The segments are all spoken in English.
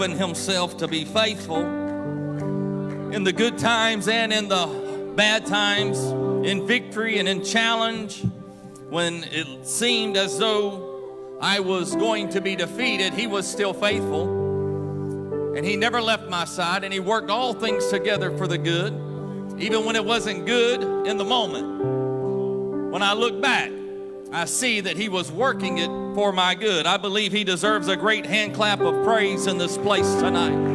proven himself to be faithful in the good times and in the bad times, in victory and in challenge. When it seemed as though I was going to be defeated, he was still faithful. And he never left my side, and he worked all things together for the good, even when it wasn't good in the moment. When I look back, I see that he was working it for my good. I believe he deserves a great hand clap of praise in this place tonight.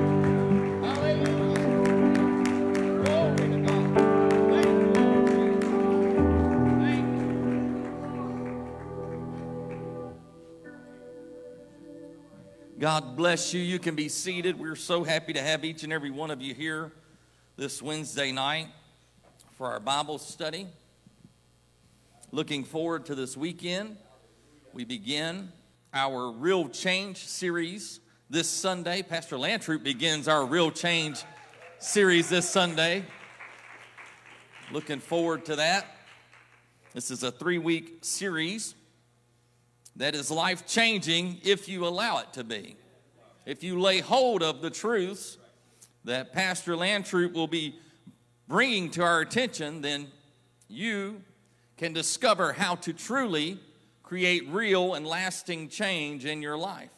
God bless you. You can be seated. We're so happy to have each and every one of you here this Wednesday night for our Bible study. Looking forward to this weekend. We begin our Real Change series this Sunday. Pastor Lantroop begins our Real Change series this Sunday. Looking forward to that. This is a three week series that is life changing if you allow it to be. If you lay hold of the truths that Pastor Lantroop will be bringing to our attention, then you can discover how to truly create real and lasting change in your life.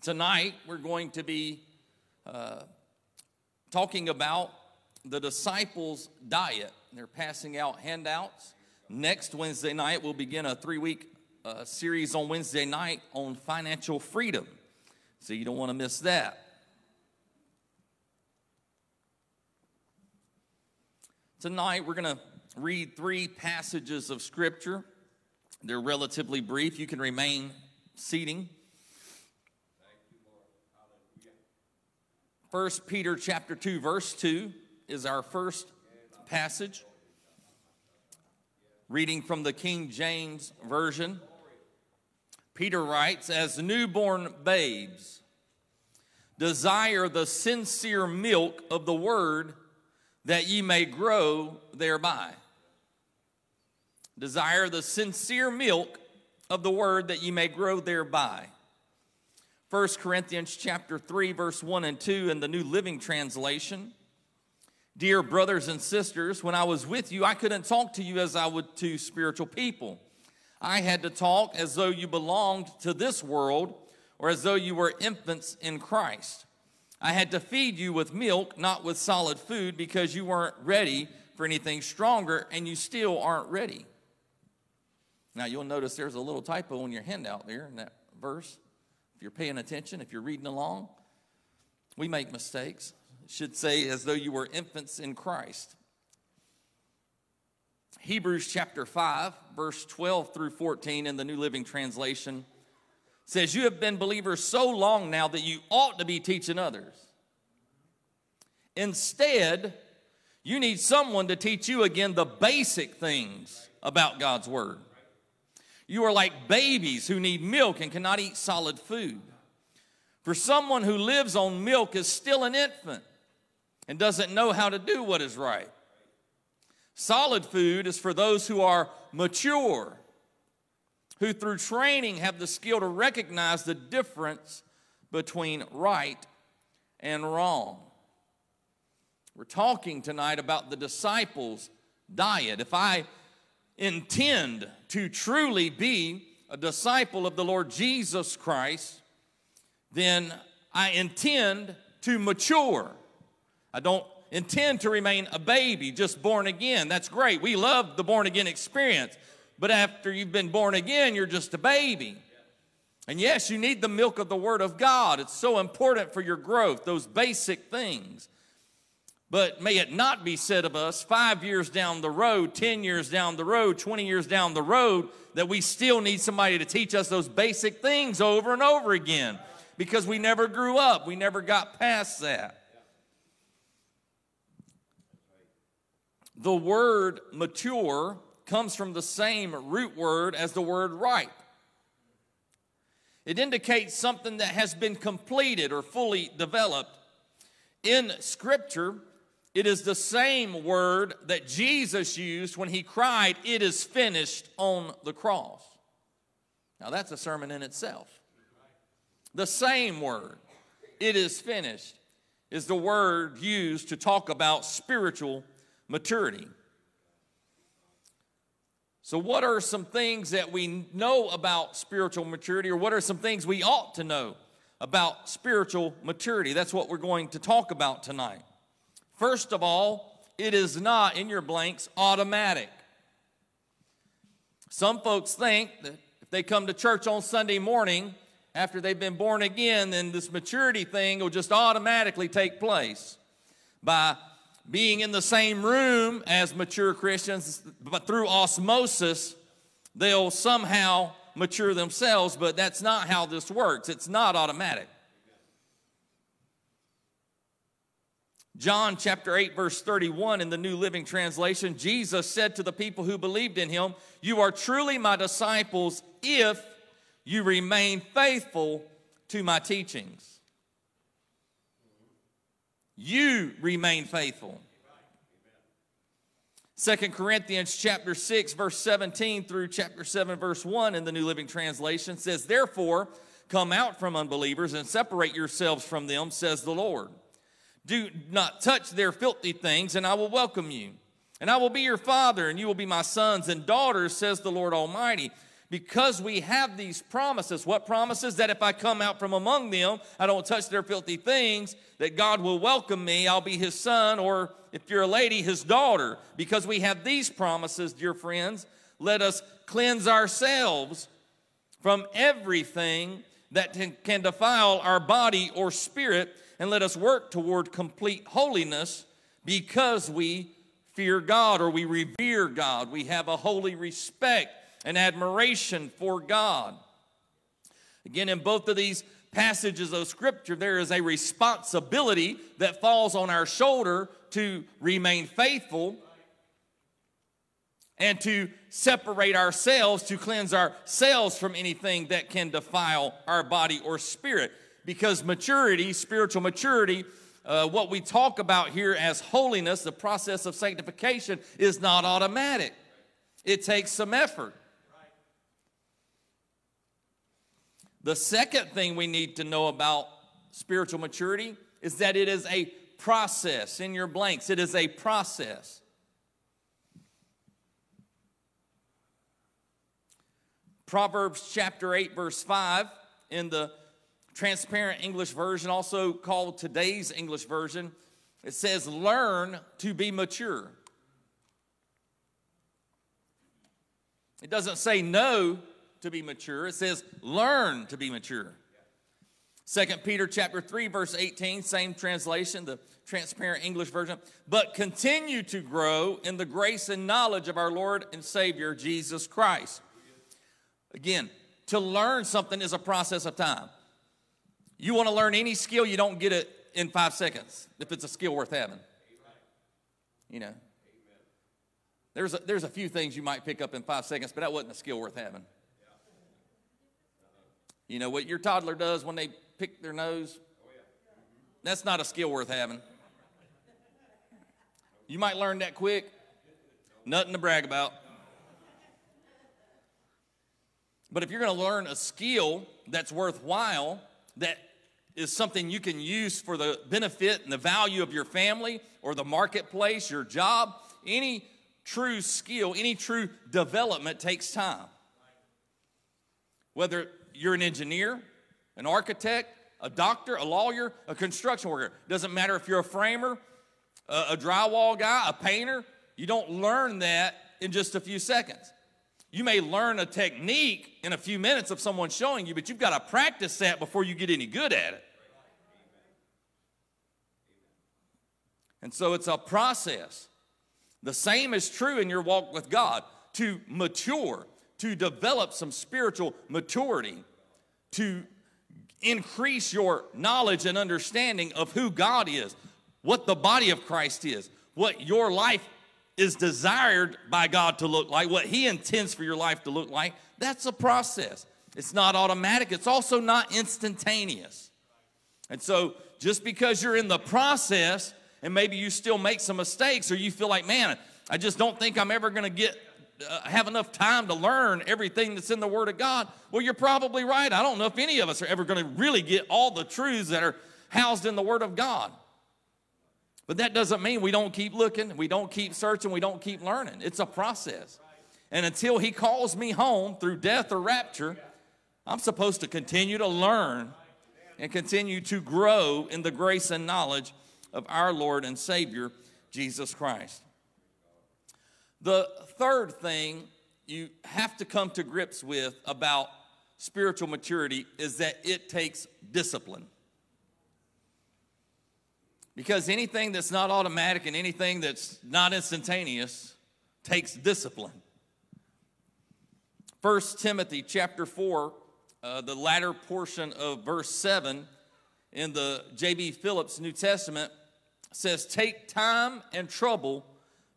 Tonight, we're going to be uh, talking about the disciples' diet. They're passing out handouts Next Wednesday night, we'll begin a three week uh, series on Wednesday night on financial freedom. So you don't want to miss that. Tonight, we're going to read three passages of Scripture. They're relatively brief. You can remain seating. First Peter chapter 2 verse 2 is our first passage. Reading from the King James Version, Peter writes, As newborn babes, desire the sincere milk of the word that ye may grow thereby. Desire the sincere milk of the word that ye may grow thereby. 1 Corinthians chapter 3 verse 1 and 2 in the New Living Translation Dear brothers and sisters, when I was with you, I couldn't talk to you as I would to spiritual people. I had to talk as though you belonged to this world or as though you were infants in Christ. I had to feed you with milk, not with solid food, because you weren't ready for anything stronger and you still aren't ready. Now, you'll notice there's a little typo in your handout there in that verse. If you're paying attention, if you're reading along, we make mistakes should say, as though you were infants in Christ. Hebrews chapter 5, verse 12 through 14 in the New Living Translation says, You have been believers so long now that you ought to be teaching others. Instead, you need someone to teach you again the basic things about God's Word. You are like babies who need milk and cannot eat solid food. For someone who lives on milk is still an infant and doesn't know how to do what is right. Solid food is for those who are mature, who through training have the skill to recognize the difference between right and wrong. We're talking tonight about the disciples' diet. If I intend to truly be a disciple of the Lord Jesus Christ, then I intend to mature. I don't intend to remain a baby, just born again. That's great. We love the born again experience. But after you've been born again, you're just a baby. And yes, you need the milk of the Word of God. It's so important for your growth, those basic things. But may it not be said of us five years down the road, 10 years down the road, 20 years down the road, that we still need somebody to teach us those basic things over and over again because we never grew up. We never got past that. The word mature comes from the same root word as the word ripe. It indicates something that has been completed or fully developed. In Scripture, it is the same word that Jesus used when he cried, It is finished on the cross. Now, that's a sermon in itself. The same word, it is finished, is the word used to talk about spiritual maturity. So, what are some things that we know about spiritual maturity, or what are some things we ought to know about spiritual maturity? That's what we're going to talk about tonight. First of all, it is not in your blanks automatic. Some folks think that if they come to church on Sunday morning after they've been born again, then this maturity thing will just automatically take place by being in the same room as mature Christians, but through osmosis, they'll somehow mature themselves, but that's not how this works. It's not automatic. John chapter 8, verse 31 in the New Living Translation, Jesus said to the people who believed in him, You are truly my disciples if you remain faithful to my teachings. You remain faithful. Second Corinthians chapter 6 verse 17 through chapter 7 verse 1 in the New Living Translation says therefore come out from unbelievers and separate yourselves from them says the Lord do not touch their filthy things, and I will welcome you. And I will be your father, and you will be my sons and daughters, says the Lord Almighty. Because we have these promises. What promises? That if I come out from among them, I don't touch their filthy things, that God will welcome me, I'll be his son, or if you're a lady, his daughter. Because we have these promises, dear friends, let us cleanse ourselves from everything that can defile our body or spirit and let us work toward complete holiness because we fear God or we revere God. We have a holy respect and admiration for God. Again, in both of these passages of Scripture, there is a responsibility that falls on our shoulder to remain faithful and to separate ourselves, to cleanse ourselves from anything that can defile our body or spirit because maturity, spiritual maturity, uh, what we talk about here as holiness, the process of sanctification, is not automatic. It takes some effort. The second thing we need to know about spiritual maturity is that it is a process. In your blanks, it is a process. Proverbs chapter 8, verse 5, in the Transparent English Version, also called today's English Version, it says, Learn to be mature. It doesn't say no to be mature, it says learn to be mature. Second Peter chapter 3 verse 18 same translation the transparent English version but continue to grow in the grace and knowledge of our Lord and Savior Jesus Christ. Again, to learn something is a process of time. You want to learn any skill, you don't get it in five seconds if it's a skill worth having. You know, there's a, there's a few things you might pick up in five seconds, but that wasn't a skill worth having. You know what your toddler does when they pick their nose? That's not a skill worth having. You might learn that quick. Nothing to brag about. But if you're going to learn a skill that's worthwhile, that is something you can use for the benefit and the value of your family or the marketplace, your job. Any true skill, any true development takes time. Whether you're an engineer, an architect, a doctor, a lawyer, a construction worker, doesn't matter if you're a framer, a, a drywall guy, a painter, you don't learn that in just a few seconds. You may learn a technique in a few minutes of someone showing you, but you've got to practice that before you get any good at it. And so it's a process. The same is true in your walk with God to mature, to develop some spiritual maturity, to increase your knowledge and understanding of who God is, what the body of Christ is, what your life is desired by God to look like, what He intends for your life to look like. That's a process. It's not automatic, it's also not instantaneous. And so, just because you're in the process and maybe you still make some mistakes or you feel like, man, I just don't think I'm ever going to get uh, have enough time to learn everything that's in the Word of God. Well, you're probably right. I don't know if any of us are ever going to really get all the truths that are housed in the Word of God. But that doesn't mean we don't keep looking, we don't keep searching, we don't keep learning. It's a process. And until He calls me home through death or rapture, I'm supposed to continue to learn and continue to grow in the grace and knowledge of our Lord and Savior, Jesus Christ. The third thing you have to come to grips with about spiritual maturity is that it takes discipline. Because anything that's not automatic and anything that's not instantaneous takes discipline. 1 Timothy chapter 4, uh, the latter portion of verse 7 in the J.B. Phillips New Testament says, Take time and trouble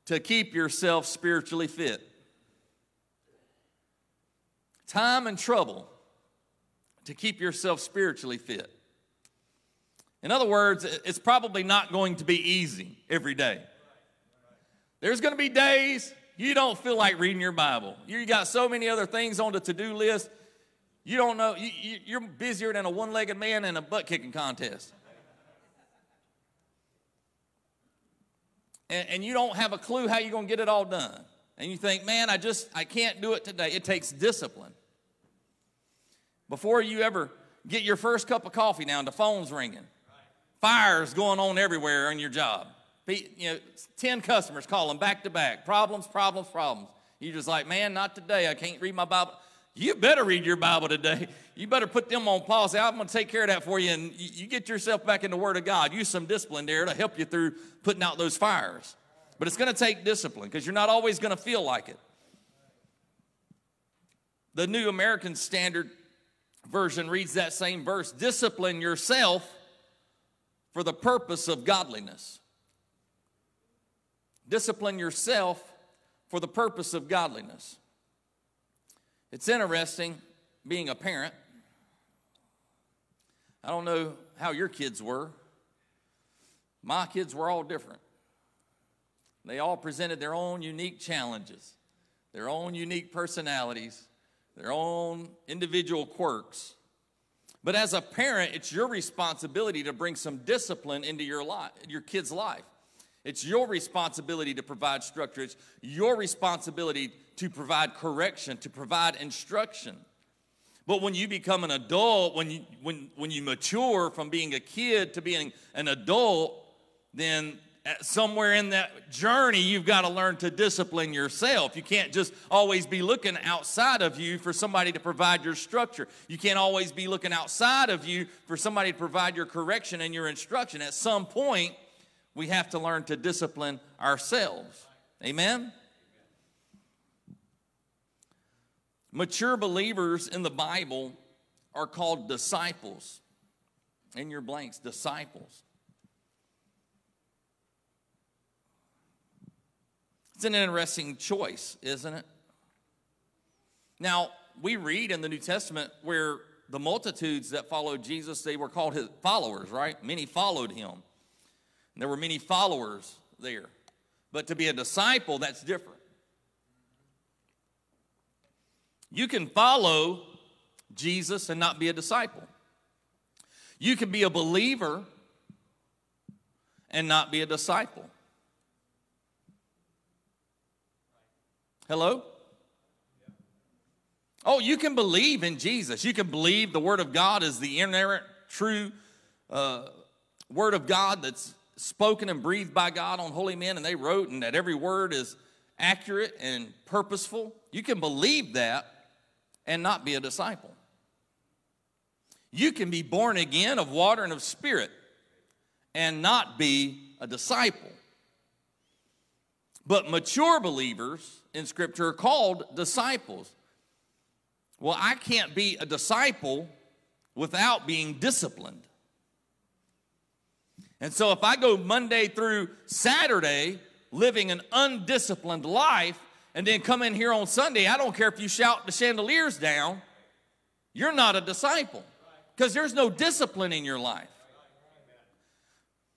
to keep yourself spiritually fit. Time and trouble to keep yourself spiritually fit. In other words, it's probably not going to be easy every day. There's going to be days you don't feel like reading your Bible. You got so many other things on the to do list. You don't know, you, are busier than a one legged man in a butt kicking contest. And, and you don't have a clue how you're going to get it all done. And you think, man, I just, I can't do it today. It takes discipline. Before you ever get your first cup of coffee now, the phone's ringing. Fires going on everywhere on your job. You know, 10 customers calling back to back. Problems, problems, problems. You're just like, man, not today. I can't read my Bible. You better read your Bible today. You better put them on pause. I'm going to take care of that for you, and you get yourself back in the Word of God. Use some discipline there to help you through putting out those fires. But it's going to take discipline because you're not always going to feel like it. The New American Standard Version reads that same verse Discipline yourself for the purpose of godliness. Discipline yourself for the purpose of godliness. It's interesting being a parent I don't know how your kids were. My kids were all different. They all presented their own unique challenges, their own unique personalities, their own individual quirks. But as a parent, it's your responsibility to bring some discipline into your life, your kid's life. It's your responsibility to provide structure. It's your responsibility to provide correction, to provide instruction. But when you become an adult, when you, when, when you mature from being a kid to being an adult, then somewhere in that journey, you've got to learn to discipline yourself. You can't just always be looking outside of you for somebody to provide your structure. You can't always be looking outside of you for somebody to provide your correction and your instruction. At some point, we have to learn to discipline ourselves. Amen? Mature believers in the Bible are called disciples. In your blanks, disciples. It's an interesting choice, isn't it? Now, we read in the New Testament where the multitudes that followed Jesus, they were called his followers, right? Many followed him. And there were many followers there. But to be a disciple, that's different. You can follow Jesus and not be a disciple. You can be a believer and not be a disciple. Hello? Oh, you can believe in Jesus. You can believe the Word of God is the inerrant, true uh, Word of God that's spoken and breathed by God on holy men, and they wrote, and that every word is accurate and purposeful. You can believe that and not be a disciple. You can be born again of water and of spirit and not be a disciple. But mature believers in Scripture are called disciples. Well, I can't be a disciple without being disciplined. And so if I go Monday through Saturday living an undisciplined life, and then come in here on Sunday, I don't care if you shout the chandeliers down, you're not a disciple because there's no discipline in your life.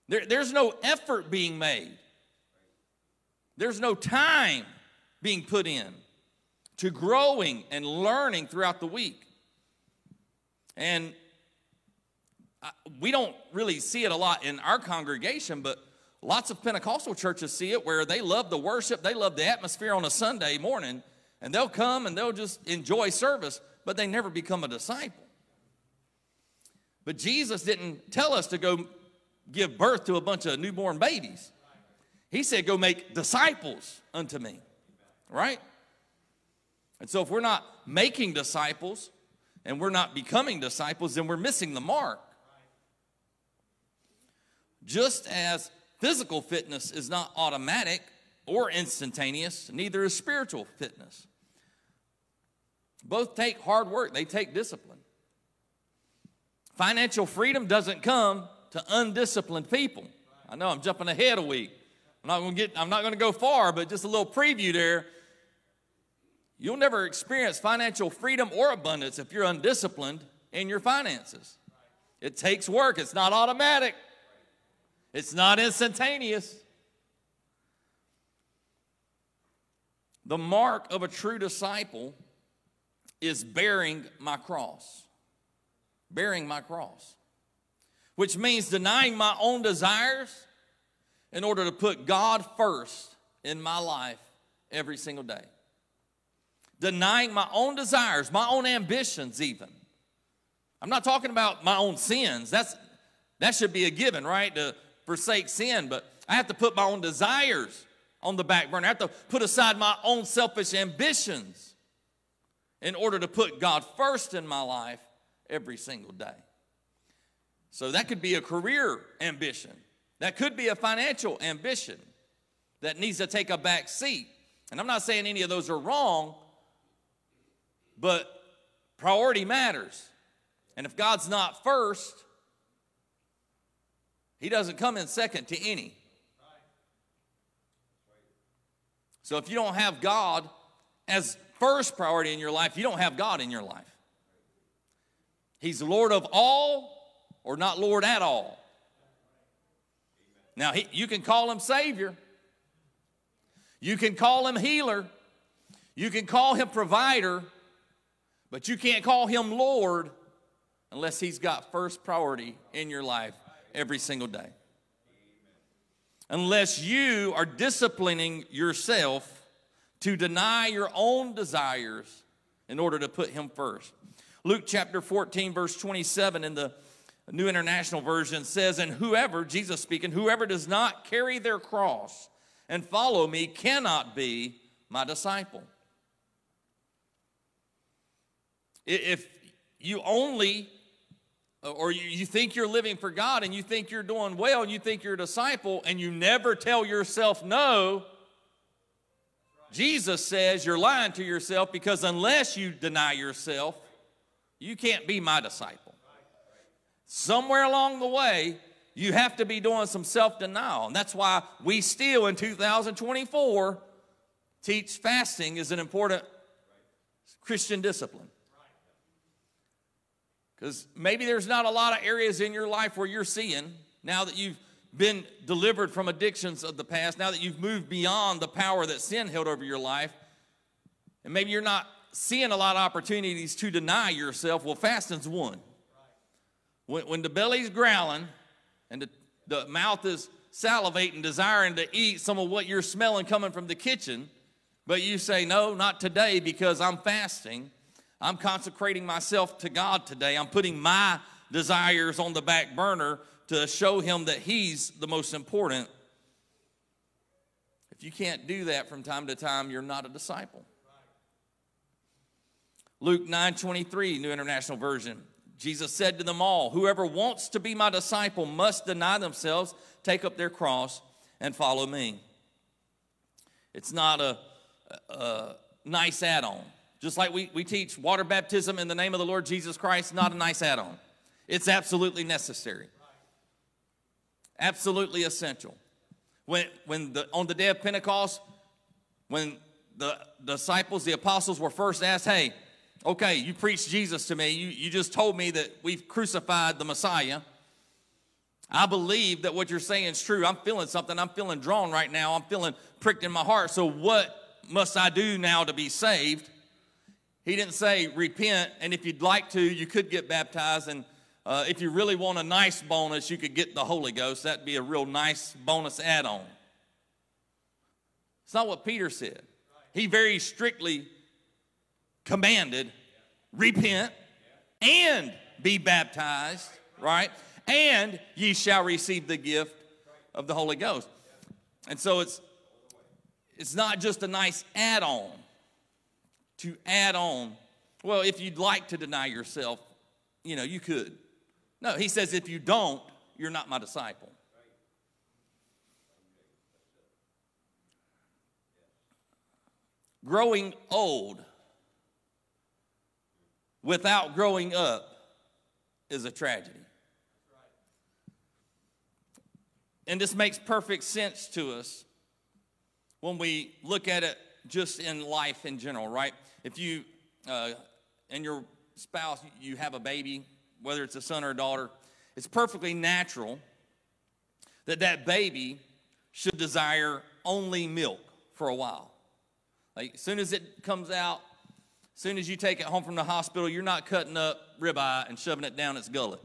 There, there's no effort being made, there's no time being put in. to growing and learning throughout the week. And we don't really see it a lot in our congregation, but lots of Pentecostal churches see it where they love the worship, they love the atmosphere on a Sunday morning, and they'll come and they'll just enjoy service, but they never become a disciple. But Jesus didn't tell us to go give birth to a bunch of newborn babies. He said, Go make disciples unto me, right? And so if we're not making disciples and we're not becoming disciples, then we're missing the mark. Just as physical fitness is not automatic or instantaneous, neither is spiritual fitness. Both take hard work, they take discipline. Financial freedom doesn't come to undisciplined people. I know I'm jumping ahead a week. I'm not going to get I'm not going to go far, but just a little preview there. You'll never experience financial freedom or abundance if you're undisciplined in your finances. It takes work, it's not automatic. It's not instantaneous. The mark of a true disciple is bearing my cross. Bearing my cross, which means denying my own desires in order to put God first in my life every single day. Denying my own desires, my own ambitions, even. I'm not talking about my own sins. That's that should be a given, right? To forsake sin, but I have to put my own desires on the back burner. I have to put aside my own selfish ambitions in order to put God first in my life every single day. So that could be a career ambition. That could be a financial ambition that needs to take a back seat. And I'm not saying any of those are wrong, but priority matters. And if God's not first, he doesn't come in second to any. So if you don't have God as first priority in your life, you don't have God in your life. He's Lord of all or not Lord at all. Now, he, you can call him Savior. You can call him healer. You can call him provider. But you can't call him Lord unless he's got first priority in your life every single day. Unless you are disciplining yourself to deny your own desires in order to put Him first. Luke chapter 14, verse 27 in the New International Version says, And whoever, Jesus speaking, whoever does not carry their cross and follow me cannot be my disciple. If you only or you, think you're living for God and you think you're doing well and you think you're a disciple and you never tell yourself no, Jesus says you're lying to yourself because unless you deny yourself, you can't be my disciple. Somewhere along the way, you have to be doing some self denial. And that's why we still in 2024 teach fasting is an important Christian discipline. Because maybe there's not a lot of areas in your life where you're seeing, now that you've been delivered from addictions of the past, now that you've moved beyond the power that sin held over your life, and maybe you're not seeing a lot of opportunities to deny yourself. Well, fasting's one. When, when the belly's growling and the, the mouth is salivating, desiring to eat some of what you're smelling coming from the kitchen, but you say, No, not today because I'm fasting I'm consecrating myself to God today. I'm putting my desires on the back burner to show Him that He's the most important. If you can't do that from time to time, you're not a disciple. Luke 9 23, New International Version. Jesus said to them all, Whoever wants to be my disciple must deny themselves, take up their cross, and follow me. It's not a, a nice add on. Just like we, we teach water baptism in the name of the Lord Jesus Christ, not a nice add on. It's absolutely necessary, absolutely essential. When, when the, on the day of Pentecost, when the disciples, the apostles were first asked, Hey, okay, you preached Jesus to me. You, you just told me that we've crucified the Messiah. I believe that what you're saying is true. I'm feeling something. I'm feeling drawn right now. I'm feeling pricked in my heart. So, what must I do now to be saved? He didn't say repent, and if you'd like to, you could get baptized. And uh, if you really want a nice bonus, you could get the Holy Ghost. That'd be a real nice bonus add on. It's not what Peter said. He very strictly commanded repent and be baptized, right? And ye shall receive the gift of the Holy Ghost. And so it's it's not just a nice add-on to add on. Well, if you'd like to deny yourself, you know, you could. No, he says if you don't, you're not my disciple. Growing old without growing up is a tragedy. And this makes perfect sense to us when we look at it just in life in general, right? If you uh, and your spouse, you have a baby, whether it's a son or a daughter, it's perfectly natural that that baby should desire only milk for a while. Like, as soon as it comes out, as soon as you take it home from the hospital, you're not cutting up ribeye and shoving it down its gullet.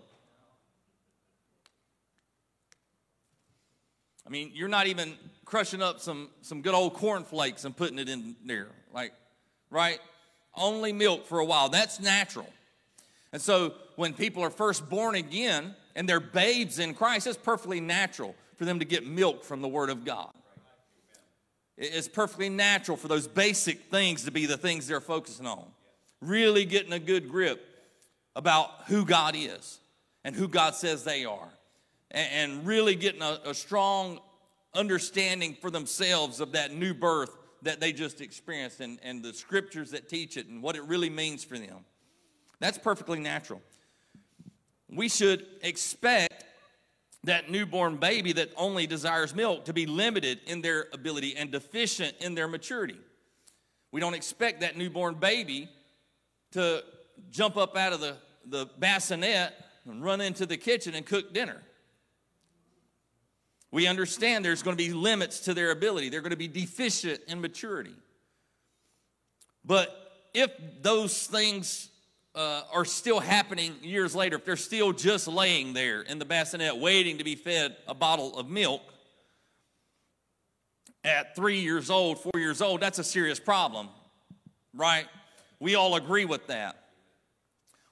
I mean, you're not even crushing up some, some good old cornflakes and putting it in there. Like, right? Only milk for a while. That's natural. And so when people are first born again and they're babes in Christ, it's perfectly natural for them to get milk from the Word of God. It's perfectly natural for those basic things to be the things they're focusing on. Really getting a good grip about who God is and who God says they are. And really getting a, a strong understanding for themselves of that new birth that they just experienced and, and the scriptures that teach it and what it really means for them. That's perfectly natural. We should expect that newborn baby that only desires milk to be limited in their ability and deficient in their maturity. We don't expect that newborn baby to jump up out of the, the bassinet and run into the kitchen and cook dinner. We understand there's going to be limits to their ability, they're going to be deficient in maturity. But if those things uh, are still happening years later, if they're still just laying there in the bassinet waiting to be fed a bottle of milk at three years old, four years old, that's a serious problem, right? We all agree with that.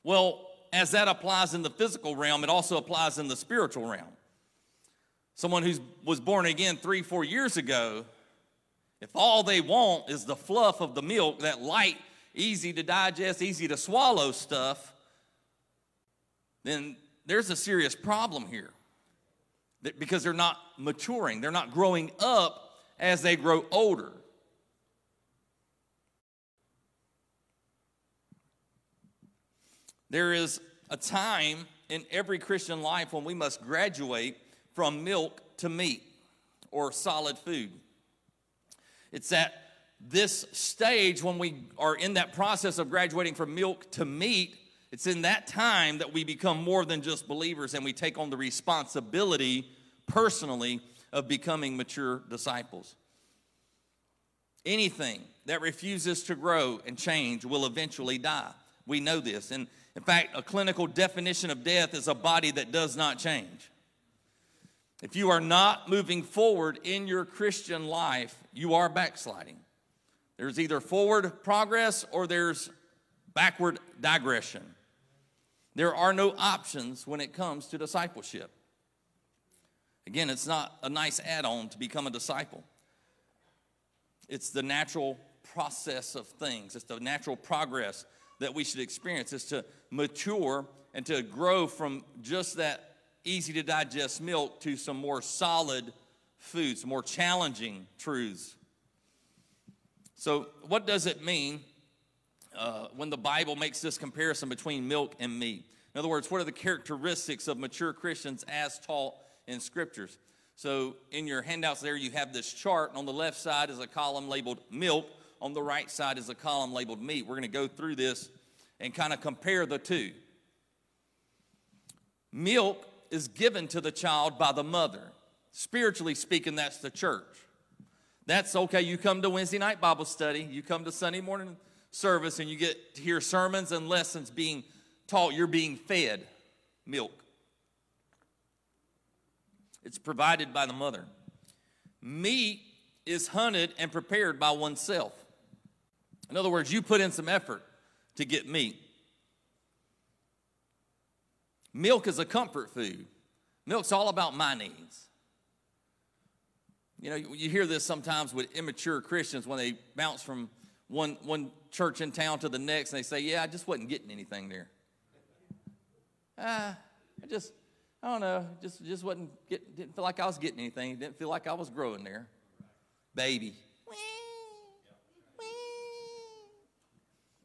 Well, as that applies in the physical realm, it also applies in the spiritual realm. Someone who was born again three, four years ago, if all they want is the fluff of the milk, that light, easy to digest, easy to swallow stuff, then there's a serious problem here. Because they're not maturing, they're not growing up as they grow older. There is a time in every Christian life when we must graduate from milk to meat or solid food. It's at this stage when we are in that process of graduating from milk to meat. It's in that time that we become more than just believers and we take on the responsibility personally of becoming mature disciples. Anything that refuses to grow and change will eventually die. We know this. And in fact, a clinical definition of death is a body that does not change. If you are not moving forward in your Christian life, you are backsliding. There's either forward progress or there's backward digression. There are no options when it comes to discipleship. Again, it's not a nice add on to become a disciple, it's the natural process of things, it's the natural progress that we should experience, is to mature and to grow from just that easy to digest milk to some more solid foods, more challenging truths. So, what does it mean uh, when the Bible makes this comparison between milk and meat? In other words, what are the characteristics of mature Christians as taught in scriptures? So, in your handouts there, you have this chart. On the left side is a column labeled milk, on the right side is a column labeled meat. We're going to go through this and kind of compare the two. Milk is given to the child by the mother. Spiritually speaking, that's the church. That's okay. You come to Wednesday night Bible study, you come to Sunday morning service and you get to hear sermons and lessons being taught, you're being fed milk. It's provided by the mother. Meat is hunted and prepared by oneself. In other words, you put in some effort to get meat. Milk is a comfort food. Milk's all about my needs. You know, you hear this sometimes with immature Christians when they bounce from one, one church in town to the next and they say, Yeah, I just wasn't getting anything there. Ah, I just, I don't know, just, just wasn't, get, didn't feel like I was getting anything. Didn't feel like I was growing there. Baby.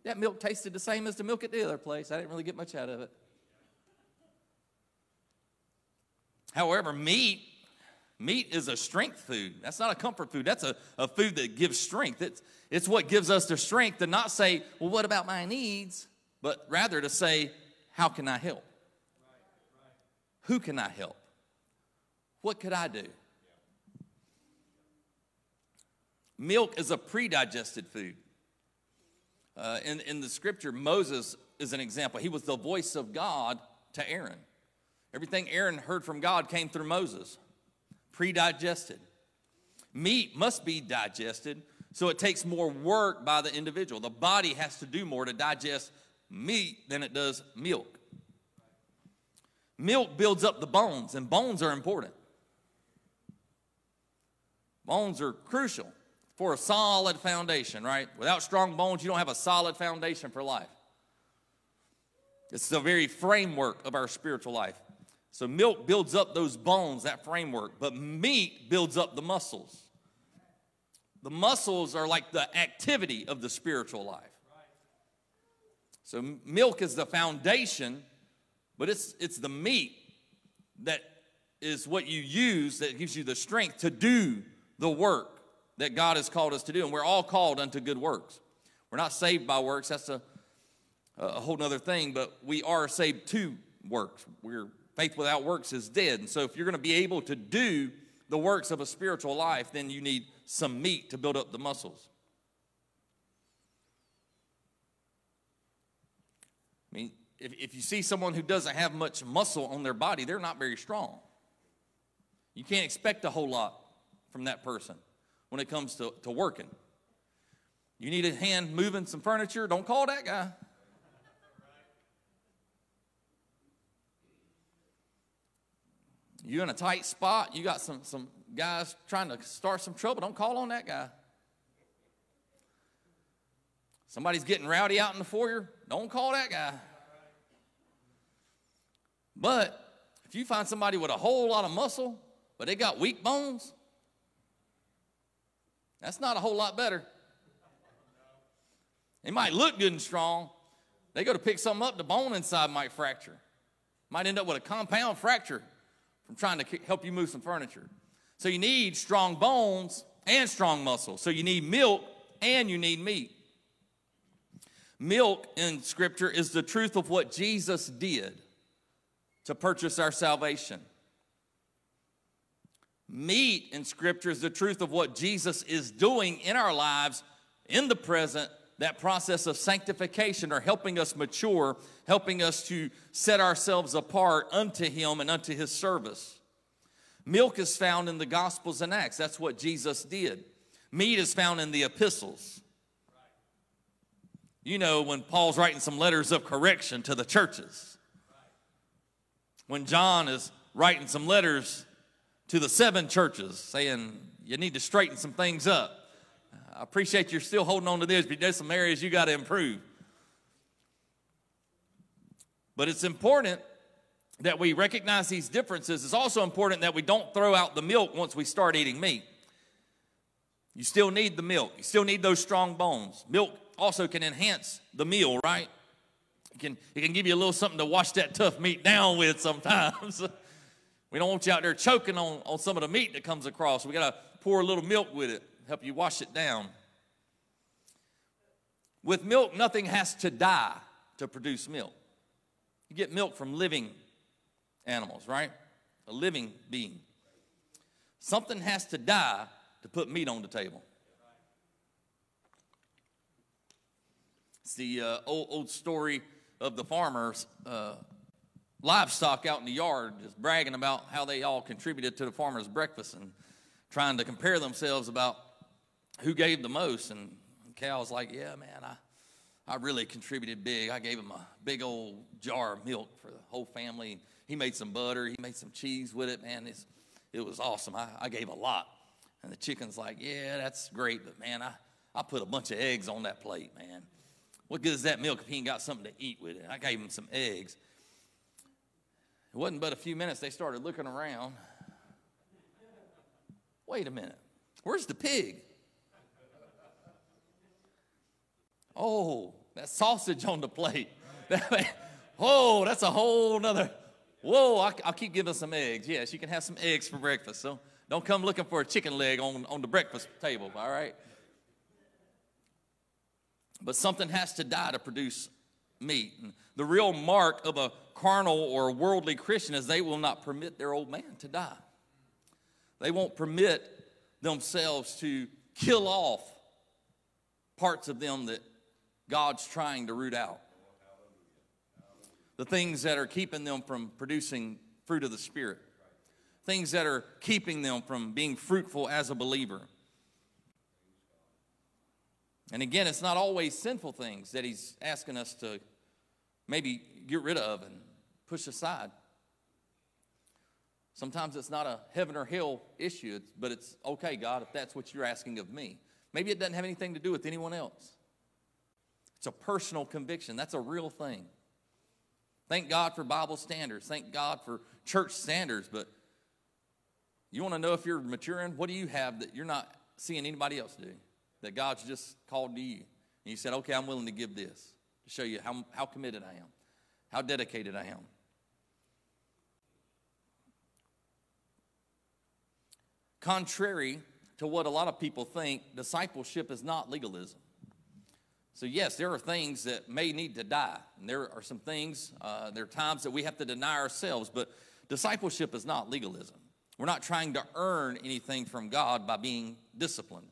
That milk tasted the same as the milk at the other place. I didn't really get much out of it. However, meat, meat is a strength food. That's not a comfort food. That's a, a food that gives strength. It's, it's what gives us the strength to not say, well, what about my needs? But rather to say, how can I help? Who can I help? What could I do? Milk is a pre digested food. Uh, in, in the scripture, Moses is an example. He was the voice of God to Aaron. Everything Aaron heard from God came through Moses, pre digested. Meat must be digested, so it takes more work by the individual. The body has to do more to digest meat than it does milk. Milk builds up the bones, and bones are important. Bones are crucial for a solid foundation, right? Without strong bones, you don't have a solid foundation for life. It's the very framework of our spiritual life. So milk builds up those bones, that framework, but meat builds up the muscles. The muscles are like the activity of the spiritual life. So milk is the foundation, but it's it's the meat that is what you use that gives you the strength to do the work that God has called us to do. And we're all called unto good works. We're not saved by works, that's a, a whole other thing, but we are saved to works. We're Faith without works is dead. And so, if you're going to be able to do the works of a spiritual life, then you need some meat to build up the muscles. I mean, if, if you see someone who doesn't have much muscle on their body, they're not very strong. You can't expect a whole lot from that person when it comes to, to working. You need a hand moving some furniture, don't call that guy. You in a tight spot, you got some, some guys trying to start some trouble, don't call on that guy. Somebody's getting rowdy out in the foyer, don't call that guy. But if you find somebody with a whole lot of muscle, but they got weak bones, that's not a whole lot better. They might look good and strong. They go to pick something up, the bone inside might fracture. Might end up with a compound fracture from trying to help you move some furniture. So you need strong bones and strong muscles. So you need milk and you need meat. Milk in Scripture is the truth of what Jesus did to purchase our salvation. Meat in Scripture is the truth of what Jesus is doing in our lives in the present that process of sanctification or helping us mature, helping us to set ourselves apart unto Him and unto His service. Milk is found in the Gospels and Acts. That's what Jesus did. Meat is found in the epistles. You know, when Paul's writing some letters of correction to the churches, when John is writing some letters to the seven churches saying, you need to straighten some things up. I appreciate you're still holding on to this, but there's some areas you got to improve. But it's important that we recognize these differences. It's also important that we don't throw out the milk once we start eating meat. You still need the milk. You still need those strong bones. Milk also can enhance the meal, right? It can, it can give you a little something to wash that tough meat down with sometimes. we don't want you out there choking on, on some of the meat that comes across. We got to pour a little milk with it help you wash it down. With milk, nothing has to die to produce milk. You get milk from living animals, right? A living being. Something has to die to put meat on the table. It's the uh, old, old story of the farmers, uh, livestock out in the yard, just bragging about how they all contributed to the farmer's breakfast and trying to compare themselves about who gave the most. And Cal was like, Yeah, man, I, I really contributed big. I gave him a big old jar of milk for the whole family. He made some butter, he made some cheese with it, man. It's, it was awesome. I, I gave a lot. And the chicken's like, Yeah, that's great, but man, I, I put a bunch of eggs on that plate, man. What good is that milk if he ain't got something to eat with it? I gave him some eggs. It wasn't but a few minutes they started looking around. Wait a minute. Where's the pig? Oh, that sausage on the plate. oh, that's a whole nother. Whoa, I'll keep giving some eggs. Yes, you can have some eggs for breakfast. So don't come looking for a chicken leg on, on the breakfast table, all right? But something has to die to produce meat. And the real mark of a carnal or worldly Christian is they will not permit their old man to die. They won't permit themselves to kill off parts of them that God's trying to root out. The things that are keeping them from producing fruit of the Spirit, things that are keeping them from being fruitful as a believer. And again, it's not always sinful things that He's asking us to maybe get rid of and push aside. Sometimes it's not a heaven or hell issue, but it's okay, God, if that's what you're asking of me. Maybe it doesn't have anything to do with anyone else. It's a personal conviction. That's a real thing. Thank God for Bible standards. Thank God for church standards. But you want to know if you're maturing? What do you have that you're not seeing anybody else do? That God's just called to you. And you said, okay, I'm willing to give this to show you how, how committed I am, how dedicated I am. Contrary to what a lot of people think, discipleship is not legalism. So, yes, there are things that may need to die. And there are some things, uh, there are times that we have to deny ourselves, but discipleship is not legalism. We're not trying to earn anything from God by being disciplined.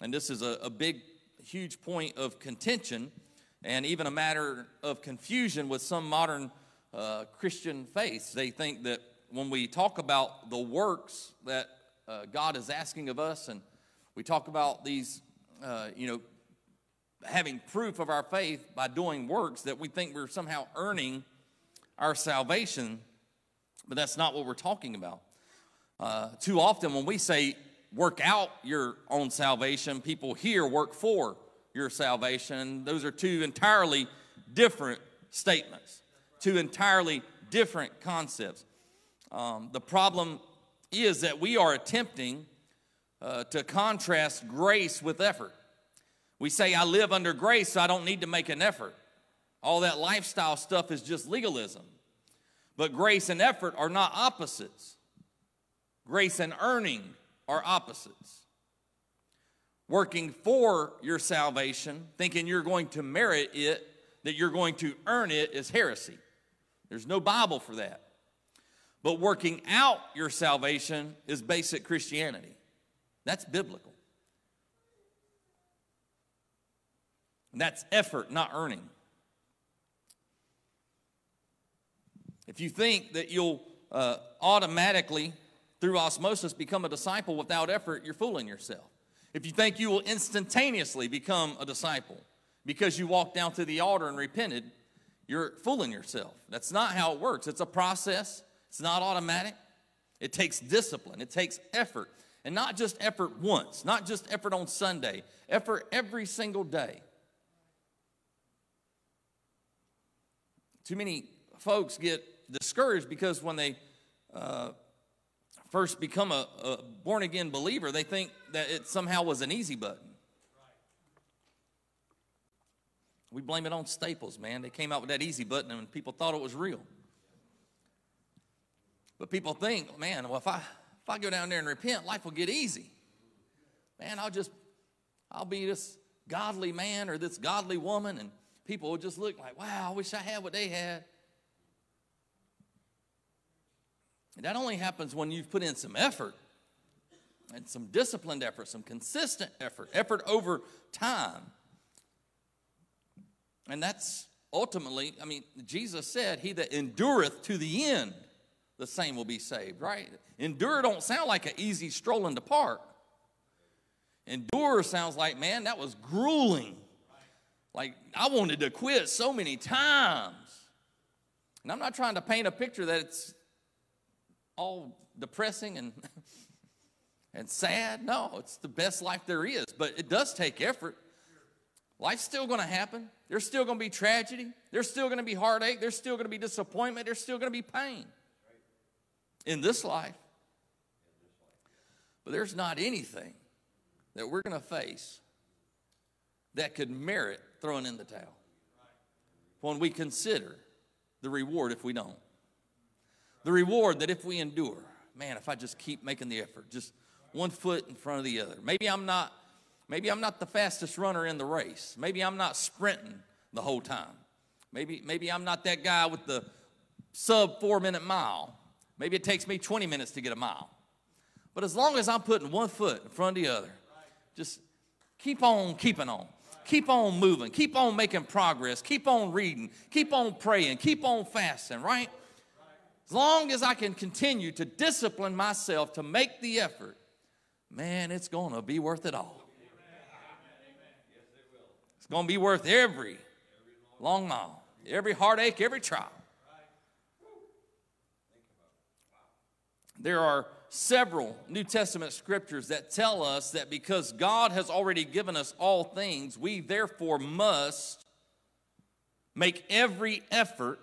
And this is a, a big, huge point of contention and even a matter of confusion with some modern uh, Christian faiths. They think that when we talk about the works that uh, God is asking of us, and we talk about these, uh, you know, having proof of our faith by doing works, that we think we're somehow earning our salvation, but that's not what we're talking about. Uh, too often, when we say work out your own salvation, people hear work for your salvation. Those are two entirely different statements, two entirely different concepts. Um, the problem is that we are attempting uh, to contrast grace with effort. We say, I live under grace, so I don't need to make an effort. All that lifestyle stuff is just legalism. But grace and effort are not opposites. Grace and earning are opposites working for your salvation, thinking you're going to merit it, that you're going to earn it, is heresy. There's no Bible for that. But working out your salvation is basic Christianity. That's biblical. And that's effort, not earning. If you think that you'll uh, automatically, through osmosis, become a disciple without effort, you're fooling yourself. If you think you will instantaneously become a disciple because you walked down to the altar and repented, you're fooling yourself. That's not how it works. It's a process, it's not automatic. It takes discipline, it takes effort. And not just effort once, not just effort on Sunday, effort every single day. Too many folks get discouraged because when they uh, first become a, a born again believer, they think that it somehow was an easy button. We blame it on Staples, man. They came out with that easy button and people thought it was real. But people think, man, well, if I if I go down there and repent, life will get easy. Man, I'll just I'll be this godly man or this godly woman, and people will just look like, wow, I wish I had what they had. And that only happens when you've put in some effort and some disciplined effort, some consistent effort, effort over time. And that's ultimately, I mean, Jesus said, He that endureth to the end, the same will be saved, right? Endure don't sound like an easy stroll in the park. Endure sounds like, man, that was grueling. Like, I wanted to quit so many times. And I'm not trying to paint a picture that it's all depressing and, and sad. No, it's the best life there is, but it does take effort. Life's still going to happen. There's still going to be tragedy. There's still going to be heartache. There's still going to be disappointment. There's still going to be pain in this life. But there's not anything that we're going to face that could merit throwing in the towel when we consider the reward if we don't. The reward that if we endure, man, if I just keep making the effort, just one foot in front of the other. Maybe I'm not maybe I'm not the fastest runner in the race. Maybe I'm not sprinting the whole time. Maybe maybe I'm not that guy with the sub 4 minute mile. Maybe it takes me 20 minutes to get a mile. But as long as I'm putting one foot in front of the other, just keep on keeping on. Keep on moving. Keep on making progress. Keep on reading. Keep on praying. Keep on fasting, right? As long as I can continue to discipline myself to make the effort, man, it's going to be worth it all. It's going to be worth every long mile, every heartache, every trial. There are several New Testament scriptures that tell us that because God has already given us all things, we therefore must make every effort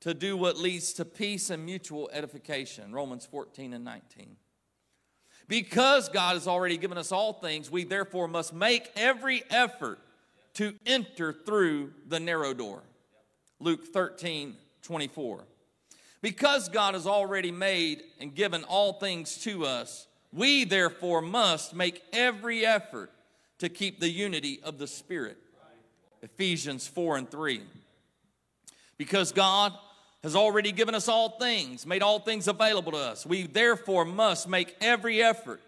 to do what leads to peace and mutual edification. Romans 14 and 19. Because God has already given us all things, we therefore must make every effort to enter through the narrow door. Luke 13, 24. Because God has already made and given all things to us, we therefore must make every effort to keep the unity of the Spirit. Ephesians 4 and 3. Because God has already given us all things, made all things available to us, we therefore must make every effort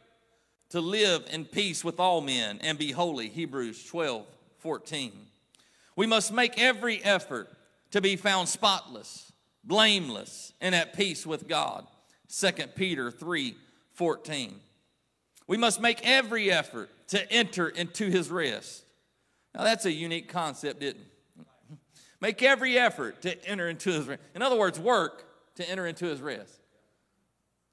to live in peace with all men and be holy. Hebrews 12 14. We must make every effort to be found spotless blameless, and at peace with God. 2 Peter 3 14. We must make every effort to enter into his rest. Now, that's a unique concept, didn't it? Make every effort to enter into his rest. In other words, work to enter into his rest.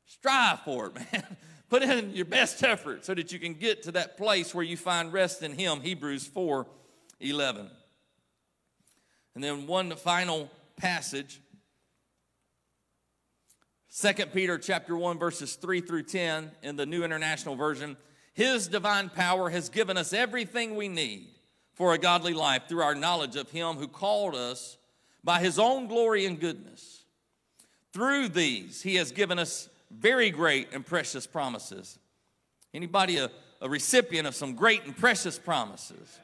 Strive for it, man. Put in your best effort so that you can get to that place where you find rest in him. Hebrews 4 11. And then one final passage 2 Peter chapter 1 verses 3 through 10 in the New International Version. His divine power has given us everything we need for a godly life through our knowledge of him who called us by his own glory and goodness. Through these he has given us very great and precious promises. Anybody a, a recipient of some great and precious promises?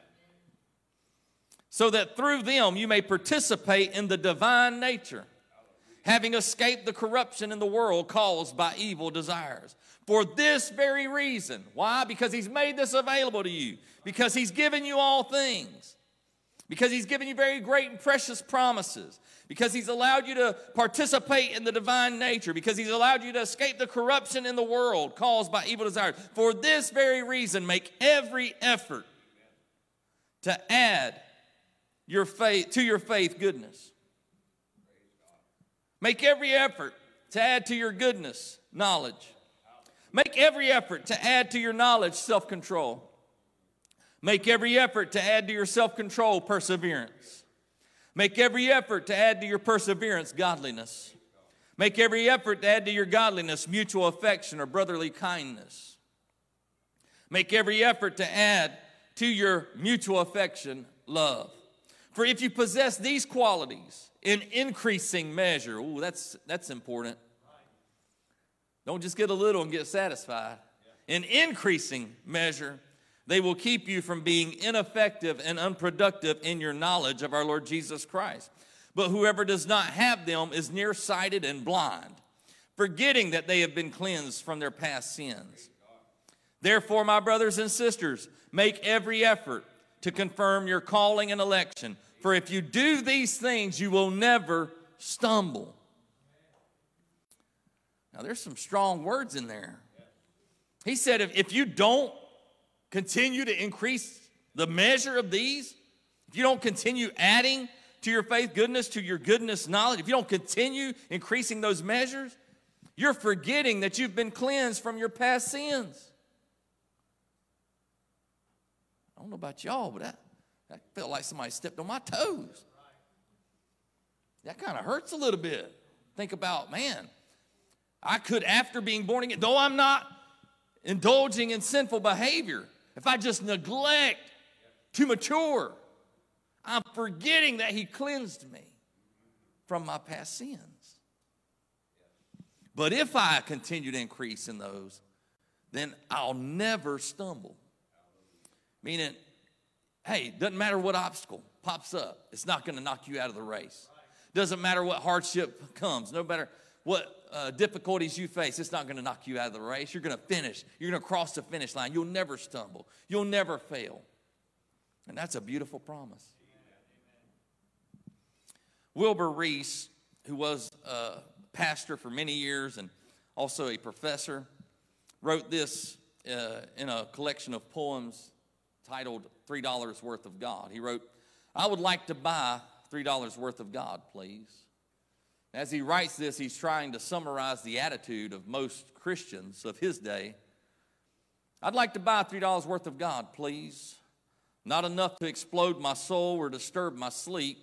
So that through them you may participate in the divine nature having escaped the corruption in the world caused by evil desires. For this very reason. Why? Because He's made this available to you. Because He's given you all things. Because He's given you very great and precious promises. Because He's allowed you to participate in the divine nature. Because He's allowed you to escape the corruption in the world caused by evil desires. For this very reason, make every effort to add your faith to your faith goodness Make every effort to add to your goodness knowledge. Make every effort to add to your knowledge self control. Make every effort to add to your self control perseverance. Make every effort to add to your perseverance godliness. Make every effort to add to your godliness mutual affection or brotherly kindness. Make every effort to add to your mutual affection love. For if you possess these qualities, in increasing measure. Ooh, that's, that's important. Don't just get a little and get satisfied. In increasing measure, they will keep you from being ineffective and unproductive in your knowledge of our Lord Jesus Christ. But whoever does not have them is nearsighted and blind, forgetting that they have been cleansed from their past sins. Therefore, my brothers and sisters, make every effort to confirm your calling and election. For if you do these things, you will never stumble. Now, there's some strong words in there. He said, if, if you don't continue to increase the measure of these, if you don't continue adding to your faith goodness, to your goodness knowledge, if you don't continue increasing those measures, you're forgetting that you've been cleansed from your past sins. I don't know about y'all, but that, that felt like somebody stepped on my toes. That kind of hurts a little bit. Think about, man, I could, after being born again, though I'm not indulging in sinful behavior, if I just neglect to mature, I'm forgetting that He cleansed me from my past sins. But if I continue to increase in those, then I'll never stumble. Meaning, hey, doesn't matter what obstacle pops up, it's not going to knock you out of the race. Doesn't matter what hardship comes, no matter what uh, difficulties you face, it's not going to knock you out of the race. You're going to finish. You're going to cross the finish line. You'll never stumble. You'll never fail. And that's a beautiful promise. Wilbur Rees, who was a pastor for many years and also a professor, wrote this uh, in a collection of poems titled Three Dollars Worth of God. He wrote, I would like to buy $3 worth of God, please. As he writes this, he's trying to summarize the attitude of most Christians of his day. I'd like to buy $3 worth of God, please. Not enough to explode my soul or disturb my sleep,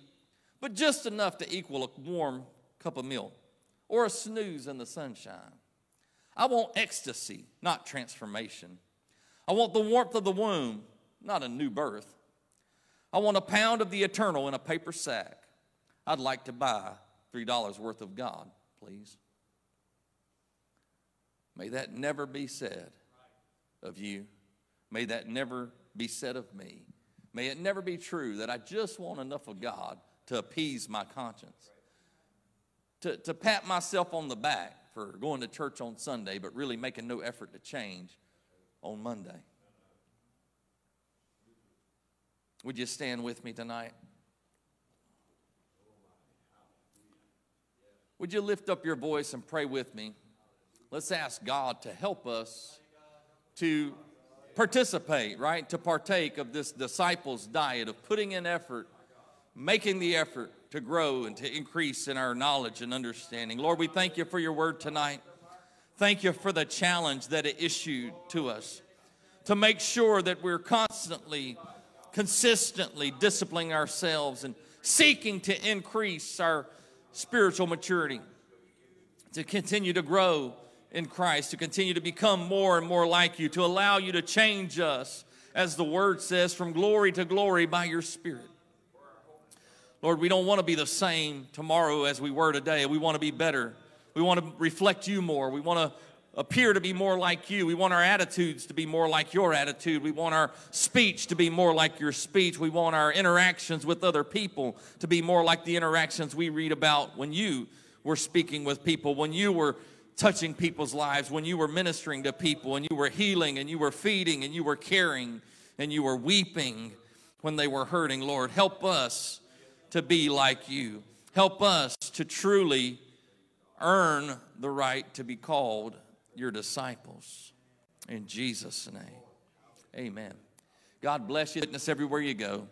but just enough to equal a warm cup of milk or a snooze in the sunshine. I want ecstasy, not transformation. I want the warmth of the womb, not a new birth. I want a pound of the eternal in a paper sack. I'd like to buy $3 worth of God, please. May that never be said of you. May that never be said of me. May it never be true that I just want enough of God to appease my conscience, to, to pat myself on the back for going to church on Sunday, but really making no effort to change on Monday. Would you stand with me tonight? Would you lift up your voice and pray with me? Let's ask God to help us to participate, right? To partake of this disciples' diet of putting in effort, making the effort to grow and to increase in our knowledge and understanding. Lord, we thank you for your word tonight. Thank you for the challenge that it issued to us to make sure that we're constantly consistently disciplining ourselves and seeking to increase our spiritual maturity, to continue to grow in Christ, to continue to become more and more like you, to allow you to change us, as the word says, from glory to glory by your Spirit. Lord, we don't want to be the same tomorrow as we were today. We want to be better. We want to reflect you more. We want to appear to be more like you. We want our attitudes to be more like your attitude. We want our speech to be more like your speech. We want our interactions with other people to be more like the interactions we read about when you were speaking with people, when you were touching people's lives, when you were ministering to people, and you were healing, and you were feeding, and you were caring, and you were weeping when they were hurting. Lord, help us to be like you. Help us to truly earn the right to be called your disciples. In Jesus' name. Amen. God bless you. Witness everywhere you go.